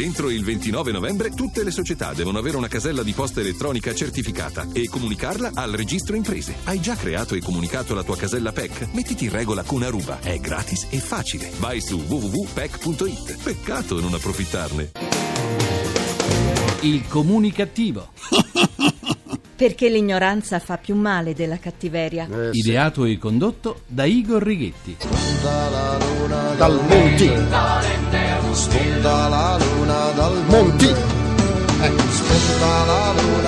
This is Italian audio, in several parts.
Entro il 29 novembre tutte le società devono avere una casella di posta elettronica certificata e comunicarla al registro imprese. Hai già creato e comunicato la tua casella PEC? Mettiti in regola con Aruba. È gratis e facile. Vai su www.pec.it. Peccato non approfittarne. Il comunicativo. Perché l'ignoranza fa più male della cattiveria. Eh, sì. Ideato e condotto da Igor Righetti. Dal Monti. Spunta la luna dal Monti. Eh, spunta la luna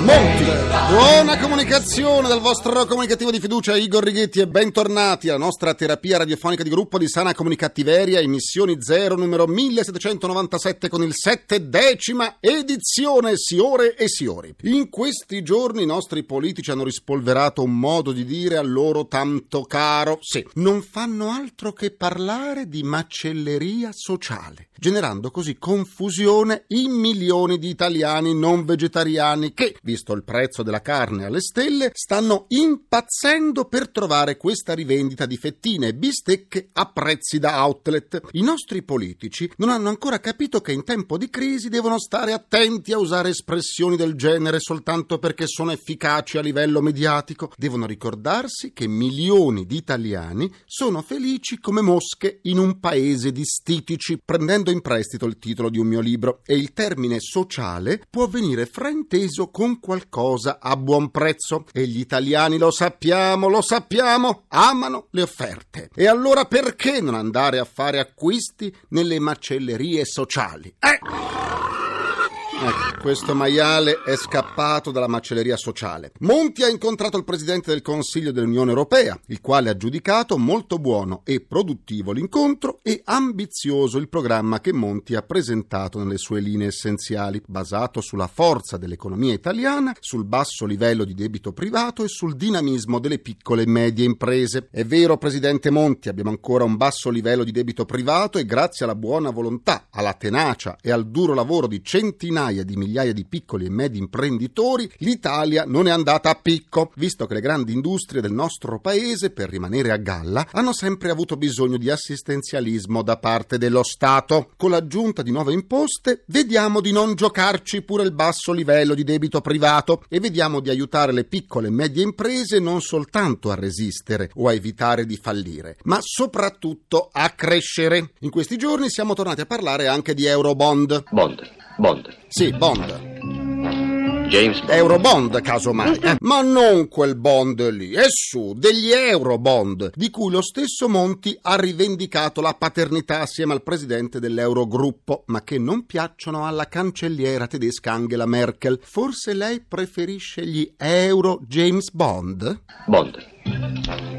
Monti. Buona comunicazione dal vostro comunicativo di fiducia Igor Righetti e bentornati alla nostra terapia radiofonica di gruppo di sana comunicattiveria, emissioni 0 numero 1797 con il settedecima edizione Siore e Siori. In questi giorni i nostri politici hanno rispolverato un modo di dire a loro tanto caro. Sì, non fanno altro che parlare di macelleria sociale, generando così confusione in milioni di italiani non vegetariani che, visto il prezzo della carne alle stelle, stanno impazzendo per trovare questa rivendita di fettine e bistecche a prezzi da outlet. I nostri politici non hanno ancora capito che in tempo di crisi devono stare attenti a usare espressioni del genere soltanto perché sono efficaci a livello mediatico. Devono ricordarsi che milioni di italiani sono felici come mosche in un paese di stitici, prendendo in prestito il titolo di un mio libro. E il termine sociale può venire frainteso con qualcosa a buon prezzo. E gli italiani lo sappiamo, lo sappiamo, amano le offerte. E allora perché non andare a fare acquisti nelle macellerie sociali? Eh! Ecco, questo maiale è scappato dalla macelleria sociale. Monti ha incontrato il presidente del Consiglio dell'Unione Europea, il quale ha giudicato molto buono e produttivo l'incontro e ambizioso il programma che Monti ha presentato nelle sue linee essenziali, basato sulla forza dell'economia italiana, sul basso livello di debito privato e sul dinamismo delle piccole e medie imprese. È vero, presidente Monti, abbiamo ancora un basso livello di debito privato e grazie alla buona volontà, alla tenacia e al duro lavoro di centinaia di migliaia di piccoli e medi imprenditori, l'Italia non è andata a picco, visto che le grandi industrie del nostro paese, per rimanere a galla, hanno sempre avuto bisogno di assistenzialismo da parte dello Stato. Con l'aggiunta di nuove imposte, vediamo di non giocarci pure il basso livello di debito privato e vediamo di aiutare le piccole e medie imprese non soltanto a resistere o a evitare di fallire, ma soprattutto a crescere. In questi giorni siamo tornati a parlare anche di Eurobond. Bond, Bond, Sì, bond. James Bond. Eurobond, casomai. eh. Ma non quel bond lì, è su, degli Eurobond, di cui lo stesso Monti ha rivendicato la paternità assieme al presidente dell'Eurogruppo, ma che non piacciono alla cancelliera tedesca Angela Merkel. Forse lei preferisce gli Euro James Bond? Bond.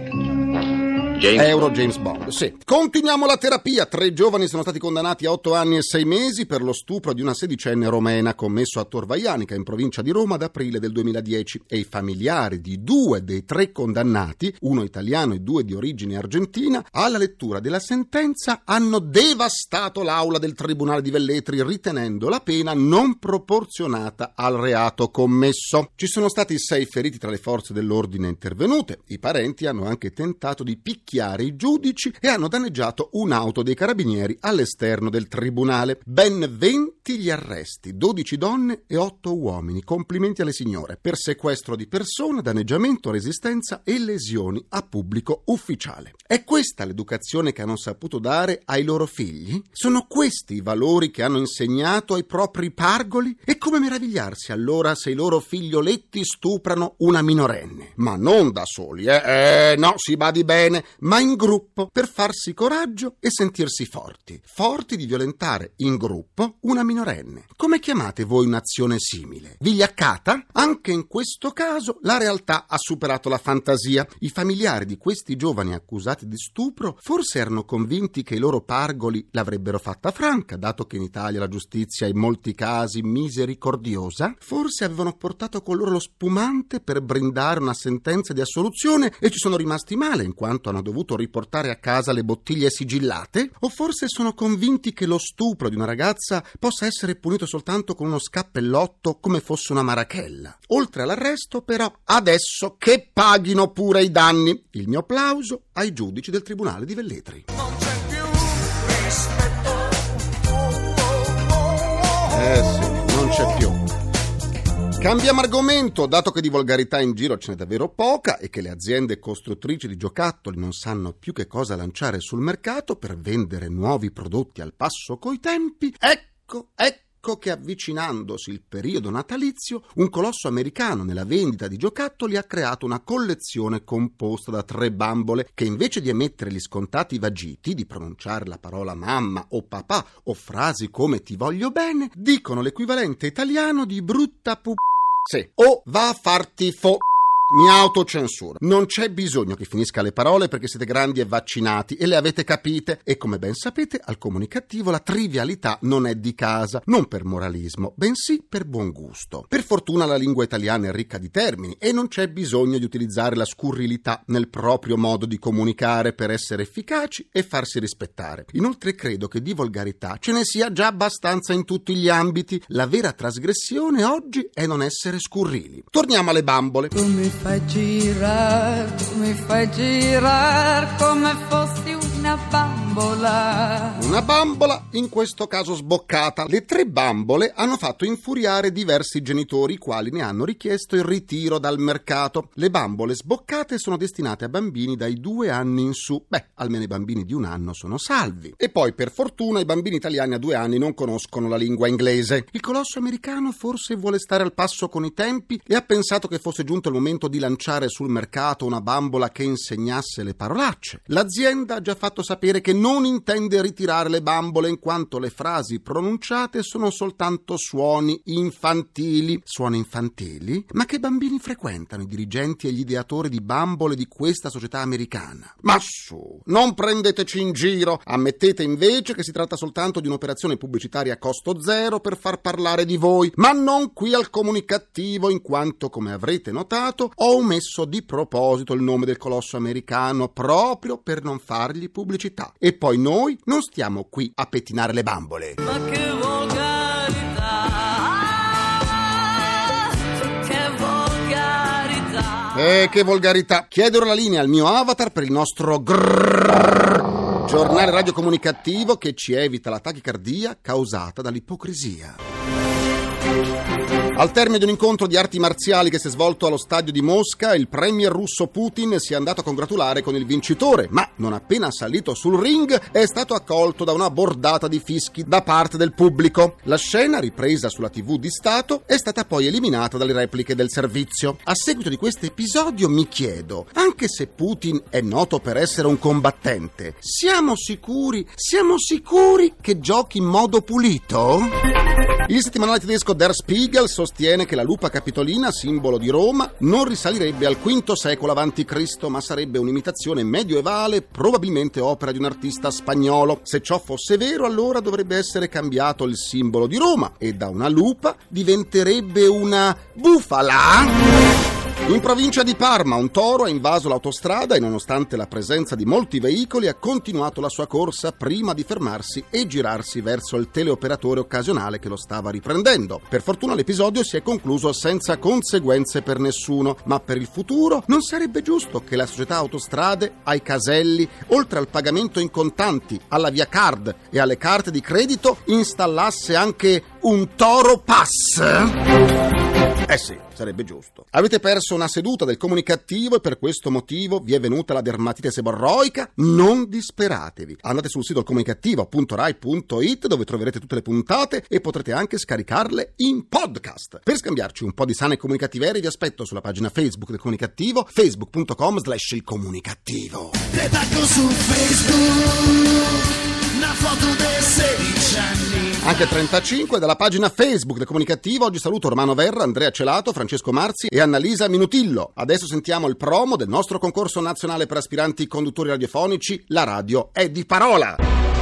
James Euro James Bond, sì. Continuiamo la terapia. Tre giovani sono stati condannati a otto anni e sei mesi per lo stupro di una sedicenne romena commesso a Torvaianica, in provincia di Roma, ad aprile del 2010. E i familiari di due dei tre condannati, uno italiano e due di origine argentina, alla lettura della sentenza hanno devastato l'aula del Tribunale di Velletri, ritenendo la pena non proporzionata al reato commesso. Ci sono stati sei feriti tra le forze dell'ordine intervenute. I parenti hanno anche tentato di picchiare i giudici e hanno danneggiato un'auto dei carabinieri all'esterno del tribunale. Ben 20 gli arresti, 12 donne e 8 uomini. Complimenti alle signore per sequestro di persona, danneggiamento, resistenza e lesioni a pubblico ufficiale. È questa l'educazione che hanno saputo dare ai loro figli? Sono questi i valori che hanno insegnato ai propri pargoli? E come meravigliarsi allora se i loro figlioletti stuprano una minorenne? Ma non da soli, eh? Eh, no, si badi bene, ma in gruppo, per farsi coraggio e sentirsi forti. Forti di violentare in gruppo una minorenne. Come chiamate voi un'azione simile? Vigliaccata? Anche in questo caso la realtà ha superato la fantasia. I familiari di questi giovani accusati di stupro forse erano convinti che i loro pargoli l'avrebbero fatta franca, dato che in Italia la giustizia è in molti casi misericordiosa. Forse avevano portato con loro lo spumante per brindare una sentenza di assoluzione e ci sono rimasti male in quanto hanno dovuto riportare a casa le bottiglie sigillate? O forse sono convinti che lo stupro di una ragazza possa essere punito soltanto con uno scappellotto come fosse una marachella? Oltre all'arresto, però, adesso che paghino pure i danni. Il mio applauso ai giudici del Tribunale di Velletri. Cambiamo argomento, dato che di volgarità in giro ce n'è davvero poca e che le aziende costruttrici di giocattoli non sanno più che cosa lanciare sul mercato per vendere nuovi prodotti al passo coi tempi, ecco, ecco che avvicinandosi il periodo natalizio, un colosso americano nella vendita di giocattoli ha creato una collezione composta da tre bambole che invece di emettere gli scontati vagiti, di pronunciare la parola mamma o papà o frasi come ti voglio bene, dicono l'equivalente italiano di brutta pu... Sì. O va a farti fo... Mi autocensuro. Non c'è bisogno che finisca le parole perché siete grandi e vaccinati e le avete capite. E come ben sapete, al comunicativo la trivialità non è di casa, non per moralismo, bensì per buon gusto. Per fortuna la lingua italiana è ricca di termini e non c'è bisogno di utilizzare la scurrilità nel proprio modo di comunicare per essere efficaci e farsi rispettare. Inoltre credo che di volgarità ce ne sia già abbastanza in tutti gli ambiti. La vera trasgressione oggi è non essere scurrili. Torniamo alle bambole fai girare, mi fai girare come fossi una bambola. Una bambola, in questo caso sboccata. Le tre bambole hanno fatto infuriare diversi genitori, i quali ne hanno richiesto il ritiro dal mercato. Le bambole sboccate sono destinate a bambini dai due anni in su. Beh, almeno i bambini di un anno sono salvi. E poi, per fortuna, i bambini italiani a due anni non conoscono la lingua inglese. Il colosso americano forse vuole stare al passo con i tempi e ha pensato che fosse giunto il momento di lanciare sul mercato una bambola che insegnasse le parolacce. L'azienda ha già fatto sapere che non intende ritirare le bambole in quanto le frasi pronunciate sono soltanto suoni infantili. Suoni infantili? Ma che bambini frequentano i dirigenti e gli ideatori di bambole di questa società americana? Ma su, non prendeteci in giro, ammettete invece che si tratta soltanto di un'operazione pubblicitaria a costo zero per far parlare di voi, ma non qui al comunicativo in quanto, come avrete notato, ho omesso di proposito il nome del colosso americano proprio per non fargli pubblicità. E poi noi non stiamo qui a pettinare le bambole. Ma che volgarità! Che volgarità! Eh, che volgarità! Chiedo la linea al mio avatar per il nostro grrrr, giornale radiocomunicativo che ci evita la tachicardia causata dall'ipocrisia. Al termine di un incontro di arti marziali che si è svolto allo stadio di Mosca, il premier russo Putin si è andato a congratulare con il vincitore, ma non appena salito sul ring è stato accolto da una bordata di fischi da parte del pubblico. La scena, ripresa sulla TV di Stato, è stata poi eliminata dalle repliche del servizio. A seguito di questo episodio mi chiedo, anche se Putin è noto per essere un combattente, siamo sicuri, siamo sicuri che giochi in modo pulito? Il settimanale tedesco Der Spiegel sostiene che la lupa capitolina, simbolo di Roma, non risalirebbe al V secolo a.C., ma sarebbe un'imitazione medioevale, probabilmente opera di un artista spagnolo. Se ciò fosse vero, allora dovrebbe essere cambiato il simbolo di Roma e da una lupa diventerebbe una bufala. In provincia di Parma un toro ha invaso l'autostrada e nonostante la presenza di molti veicoli ha continuato la sua corsa prima di fermarsi e girarsi verso il teleoperatore occasionale che lo stava riprendendo. Per fortuna l'episodio si è concluso senza conseguenze per nessuno, ma per il futuro non sarebbe giusto che la società autostrade ai caselli, oltre al pagamento in contanti, alla via card e alle carte di credito, installasse anche un toro pass? Eh sì, sarebbe giusto. Avete perso una seduta del comunicativo e per questo motivo vi è venuta la dermatite seborroica? Non disperatevi. Andate sul sito comunicativo.rai.it dove troverete tutte le puntate e potrete anche scaricarle in podcast. Per scambiarci un po' di sane comunicativerie vi aspetto sulla pagina Facebook del comunicativo facebook.com slash il comunicativo. Te su Facebook foto dei 16 anni anche 35 dalla pagina Facebook del Comunicativo. Oggi saluto Romano Verra, Andrea Celato, Francesco Marzi e Annalisa Minutillo. Adesso sentiamo il promo del nostro concorso nazionale per aspiranti conduttori radiofonici. La radio è di parola.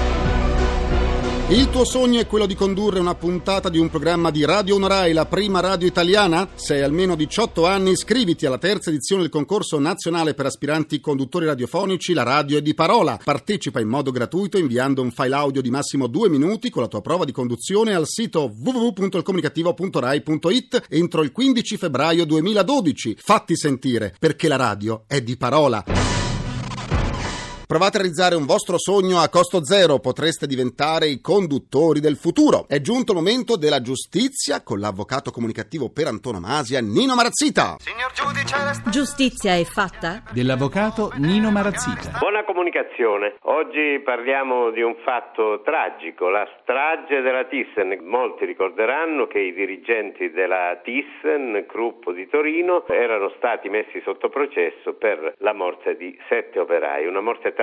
Il tuo sogno è quello di condurre una puntata di un programma di Radio Onorai, la prima radio italiana? Se hai almeno 18 anni, iscriviti alla terza edizione del concorso nazionale per aspiranti conduttori radiofonici La radio è di parola. Partecipa in modo gratuito inviando un file audio di massimo due minuti con la tua prova di conduzione al sito www.ilcomunicativo.rai.it entro il 15 febbraio 2012. Fatti sentire, perché la radio è di parola. Provate a realizzare un vostro sogno a costo zero, potreste diventare i conduttori del futuro. È giunto il momento della giustizia con l'avvocato comunicativo per antonomasia Nino Marazzita. Giustizia è fatta? Dell'avvocato Nino Marazzita. Buona comunicazione. Oggi parliamo di un fatto tragico, la strage della Thyssen. Molti ricorderanno che i dirigenti della Thyssen, gruppo di Torino, erano stati messi sotto processo per la morte di sette operai. Una morte tragica,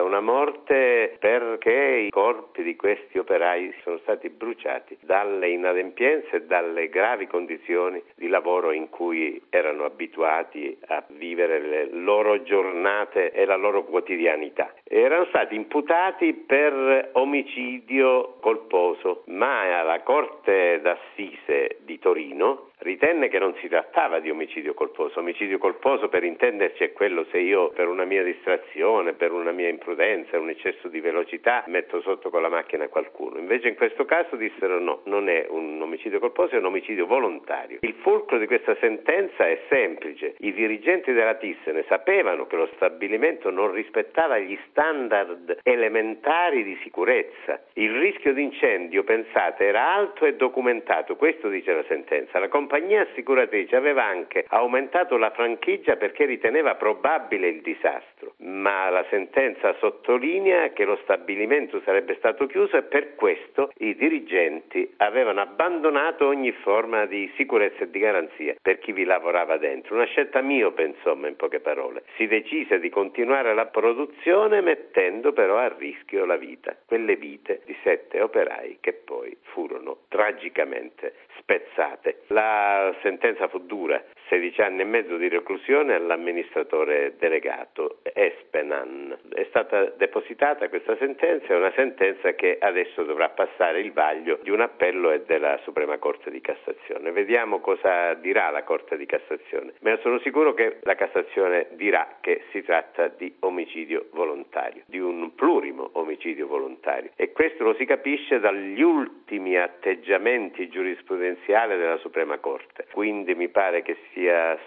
una morte perché i corpi di questi operai sono stati bruciati dalle inadempienze e dalle gravi condizioni di lavoro in cui erano abituati a vivere le loro giornate e la loro quotidianità. Erano stati imputati per omicidio colposo, ma la Corte d'Assise di Torino ritenne che non si trattava di omicidio colposo. Omicidio colposo per intenderci è quello se io per una mia distrazione, per una mia imprudenza, un eccesso di velocità metto sotto con la macchina qualcuno. Invece in questo caso dissero no, non è un omicidio colposo, è un omicidio volontario. Il fulcro di questa sentenza è semplice. I dirigenti della Thyssen sapevano che lo stabilimento non rispettava gli standard elementari di sicurezza. Il rischio di incendio, pensate, era alto e documentato. Questo dice la sentenza. La compagnia assicuratrice aveva anche aumentato la franchigia perché riteneva probabile il disastro, ma la sentenza sottolinea che lo stabilimento sarebbe stato chiuso e per questo i dirigenti avevano abbandonato ogni forma di sicurezza e di garanzia per chi vi lavorava dentro. Una scelta miope, insomma, in poche parole. Si decise di continuare la produzione mettendo però a rischio la vita, quelle vite di sette operai che poi furono tragicamente spezzate. La sentenza fu dura, 16 anni e mezzo di reclusione all'amministratore delegato Espenan. È stata depositata questa sentenza, è una sentenza che adesso dovrà passare il vaglio di un appello e della Suprema Corte di Cassazione. Vediamo cosa dirà la Corte di Cassazione, ma sono sicuro che la Cassazione dirà che si tratta di omicidio volontario, di un plurimo omicidio volontario e questo lo si capisce dagli ultimi atteggiamenti giurisprudenziali della Suprema Corte. Quindi mi pare che sia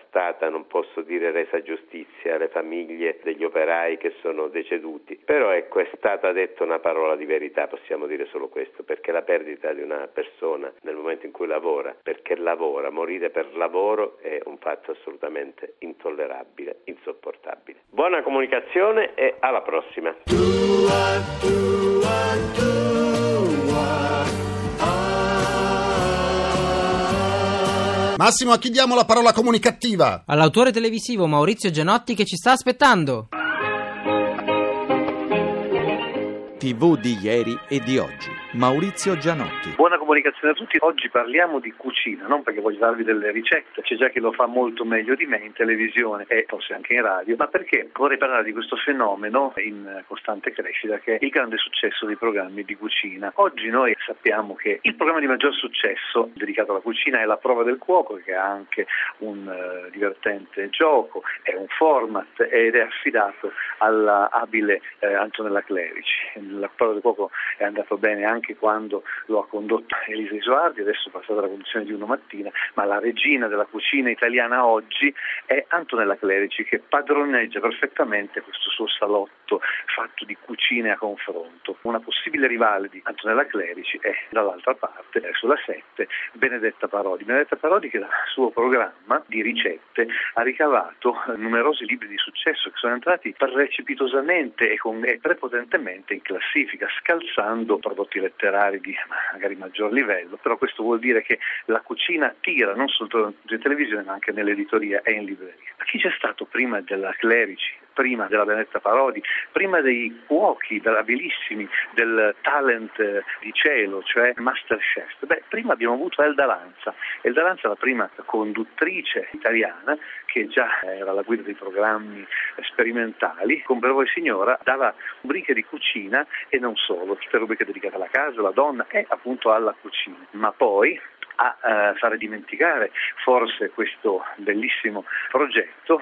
stata, non posso dire resa giustizia alle famiglie degli operai che sono deceduti, però ecco è stata detta una parola di verità, possiamo dire solo questo, perché la perdita di una persona nel momento in cui lavora, perché lavora, morire per lavoro è un fatto assolutamente intollerabile, insopportabile. Buona comunicazione e alla prossima. Massimo, a chi diamo la parola comunicativa? All'autore televisivo Maurizio Gianotti che ci sta aspettando. TV di ieri e di oggi. Maurizio Gianotti. Buona comunicazione a tutti. Oggi parliamo di cucina, non perché voglio darvi delle ricette, c'è già chi lo fa molto meglio di me in televisione e forse anche in radio, ma perché vorrei parlare di questo fenomeno in costante crescita che è il grande successo dei programmi di cucina. Oggi noi sappiamo che il programma di maggior successo dedicato alla cucina è La prova del cuoco, che ha anche un uh, divertente gioco, è un format ed è affidato alla abile eh, Antonella Clerici. La prova del cuoco è andato bene anche anche quando lo ha condotto Elisa Isoardi, adesso passata alla condizione di una mattina, ma la regina della cucina italiana oggi è Antonella Clerici che padroneggia perfettamente questo suo salotto fatto di cucine a confronto. Una possibile rivale di Antonella Clerici è dall'altra parte, sulla 7, Benedetta Parodi. Benedetta Parodi che dal suo programma di ricette ha ricavato numerosi libri di successo che sono entrati precipitosamente e, con, e prepotentemente in classifica, scalzando prodotti letterari di magari maggior livello, però questo vuol dire che la cucina tira non soltanto in televisione ma anche nell'editoria e in libreria. Ma chi c'è stato prima della Clerici, prima della Benetta Parodi, prima dei cuochi abilissimi del talent di cielo, cioè Masterchef? Beh, prima abbiamo avuto Elda Lanza. Elda Lanza è la prima conduttrice italiana che già era alla guida dei programmi sperimentali, con Bravo e Signora dava rubriche di cucina e non solo, tutte rubriche dedicate alla casa, alla donna e appunto alla cucina. Ma poi a eh, fare dimenticare forse questo bellissimo progetto,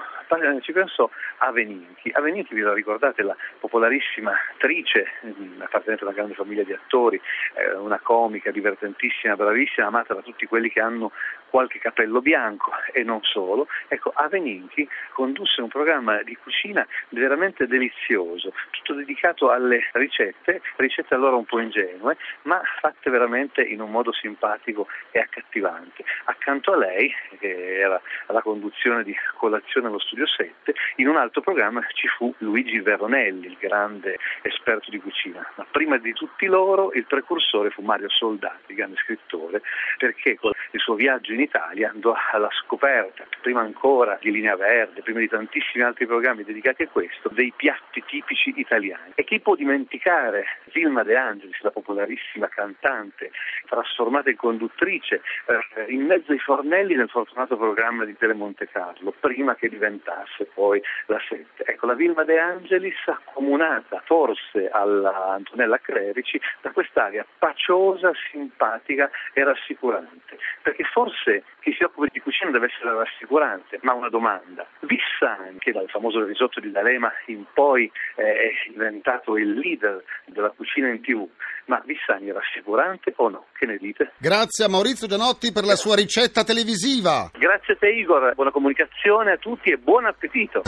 ci pensò Aveninchi. Aveninchi, vi ricordate, la popolarissima attrice, mm, appartenente a una grande famiglia di attori, eh, una comica divertentissima, bravissima, amata da tutti quelli che hanno qualche capello bianco e non solo. Ecco, Aveninchi condusse un programma di cucina veramente delizioso, tutto dedicato alle ricette, ricette allora un po' ingenue, ma fatte veramente in un modo simpatico e accattivante. Accanto a lei, che era alla conduzione di colazione allo studio 7, in un altro programma ci fu Luigi Veronelli, il grande esperto di cucina. Ma prima di tutti loro il precursore fu Mario Soldati, grande scrittore, perché con il suo viaggio in Italia andò alla scoperta, prima ancora di Linea Verde, prima di tantissimi altri programmi dedicati a questo, dei piatti tipici italiani. E chi può dimenticare Vilma De Angelis, la popolarissima cantante, trasformata in conduttrice, eh, in mezzo ai fornelli del fortunato programma di Telemonte Carlo, prima che diventasse poi la 7. Ecco, la Vilma De Angelis accomunata forse alla Antonella Clerici da quest'aria paciosa, simpatica e rassicurante, perché forse chi si occupa di cucina deve essere rassicurante, ma una domanda. Vissani, che dal famoso risotto di D'Alema in poi eh, è diventato il leader della cucina in tv, ma Vissani è rassicurante o no? Che ne dite? Grazie a Maurizio Gianotti per la sua ricetta televisiva. Grazie a te Igor, buona comunicazione a tutti e buon appetito.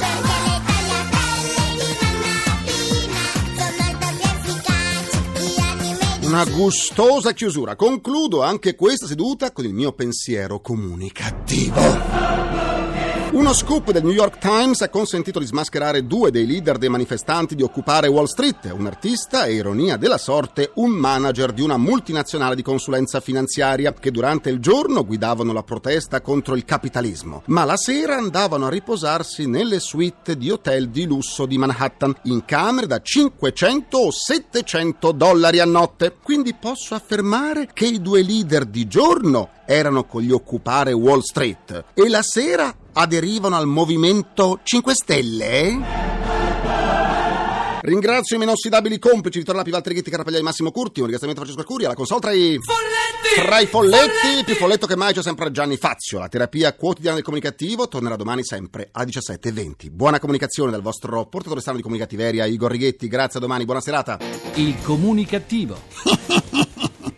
Una gustosa chiusura. Concludo anche questa seduta con il mio pensiero comunicativo. Uno scoop del New York Times ha consentito di smascherare due dei leader dei manifestanti di occupare Wall Street, un artista e ironia della sorte, un manager di una multinazionale di consulenza finanziaria che durante il giorno guidavano la protesta contro il capitalismo, ma la sera andavano a riposarsi nelle suite di hotel di lusso di Manhattan, in camere da 500 o 700 dollari a notte. Quindi posso affermare che i due leader di giorno erano con gli occupare Wall Street e la sera aderivano al Movimento 5 Stelle? Ringrazio i miei inossidabili complici, Vittorio Lapi, Valtteri Ghitti, Carapagliai, Massimo Curti, un ringraziamento a Francesco Arcuri, alla console tra i... Folletti! Tra i folletti, folletti, più folletto che mai c'è sempre Gianni Fazio. La terapia quotidiana del comunicativo tornerà domani sempre alle 17.20. Buona comunicazione dal vostro portatore strano di comunicativeria, Igor Righetti. Grazie, a domani, buona serata. Il comunicativo.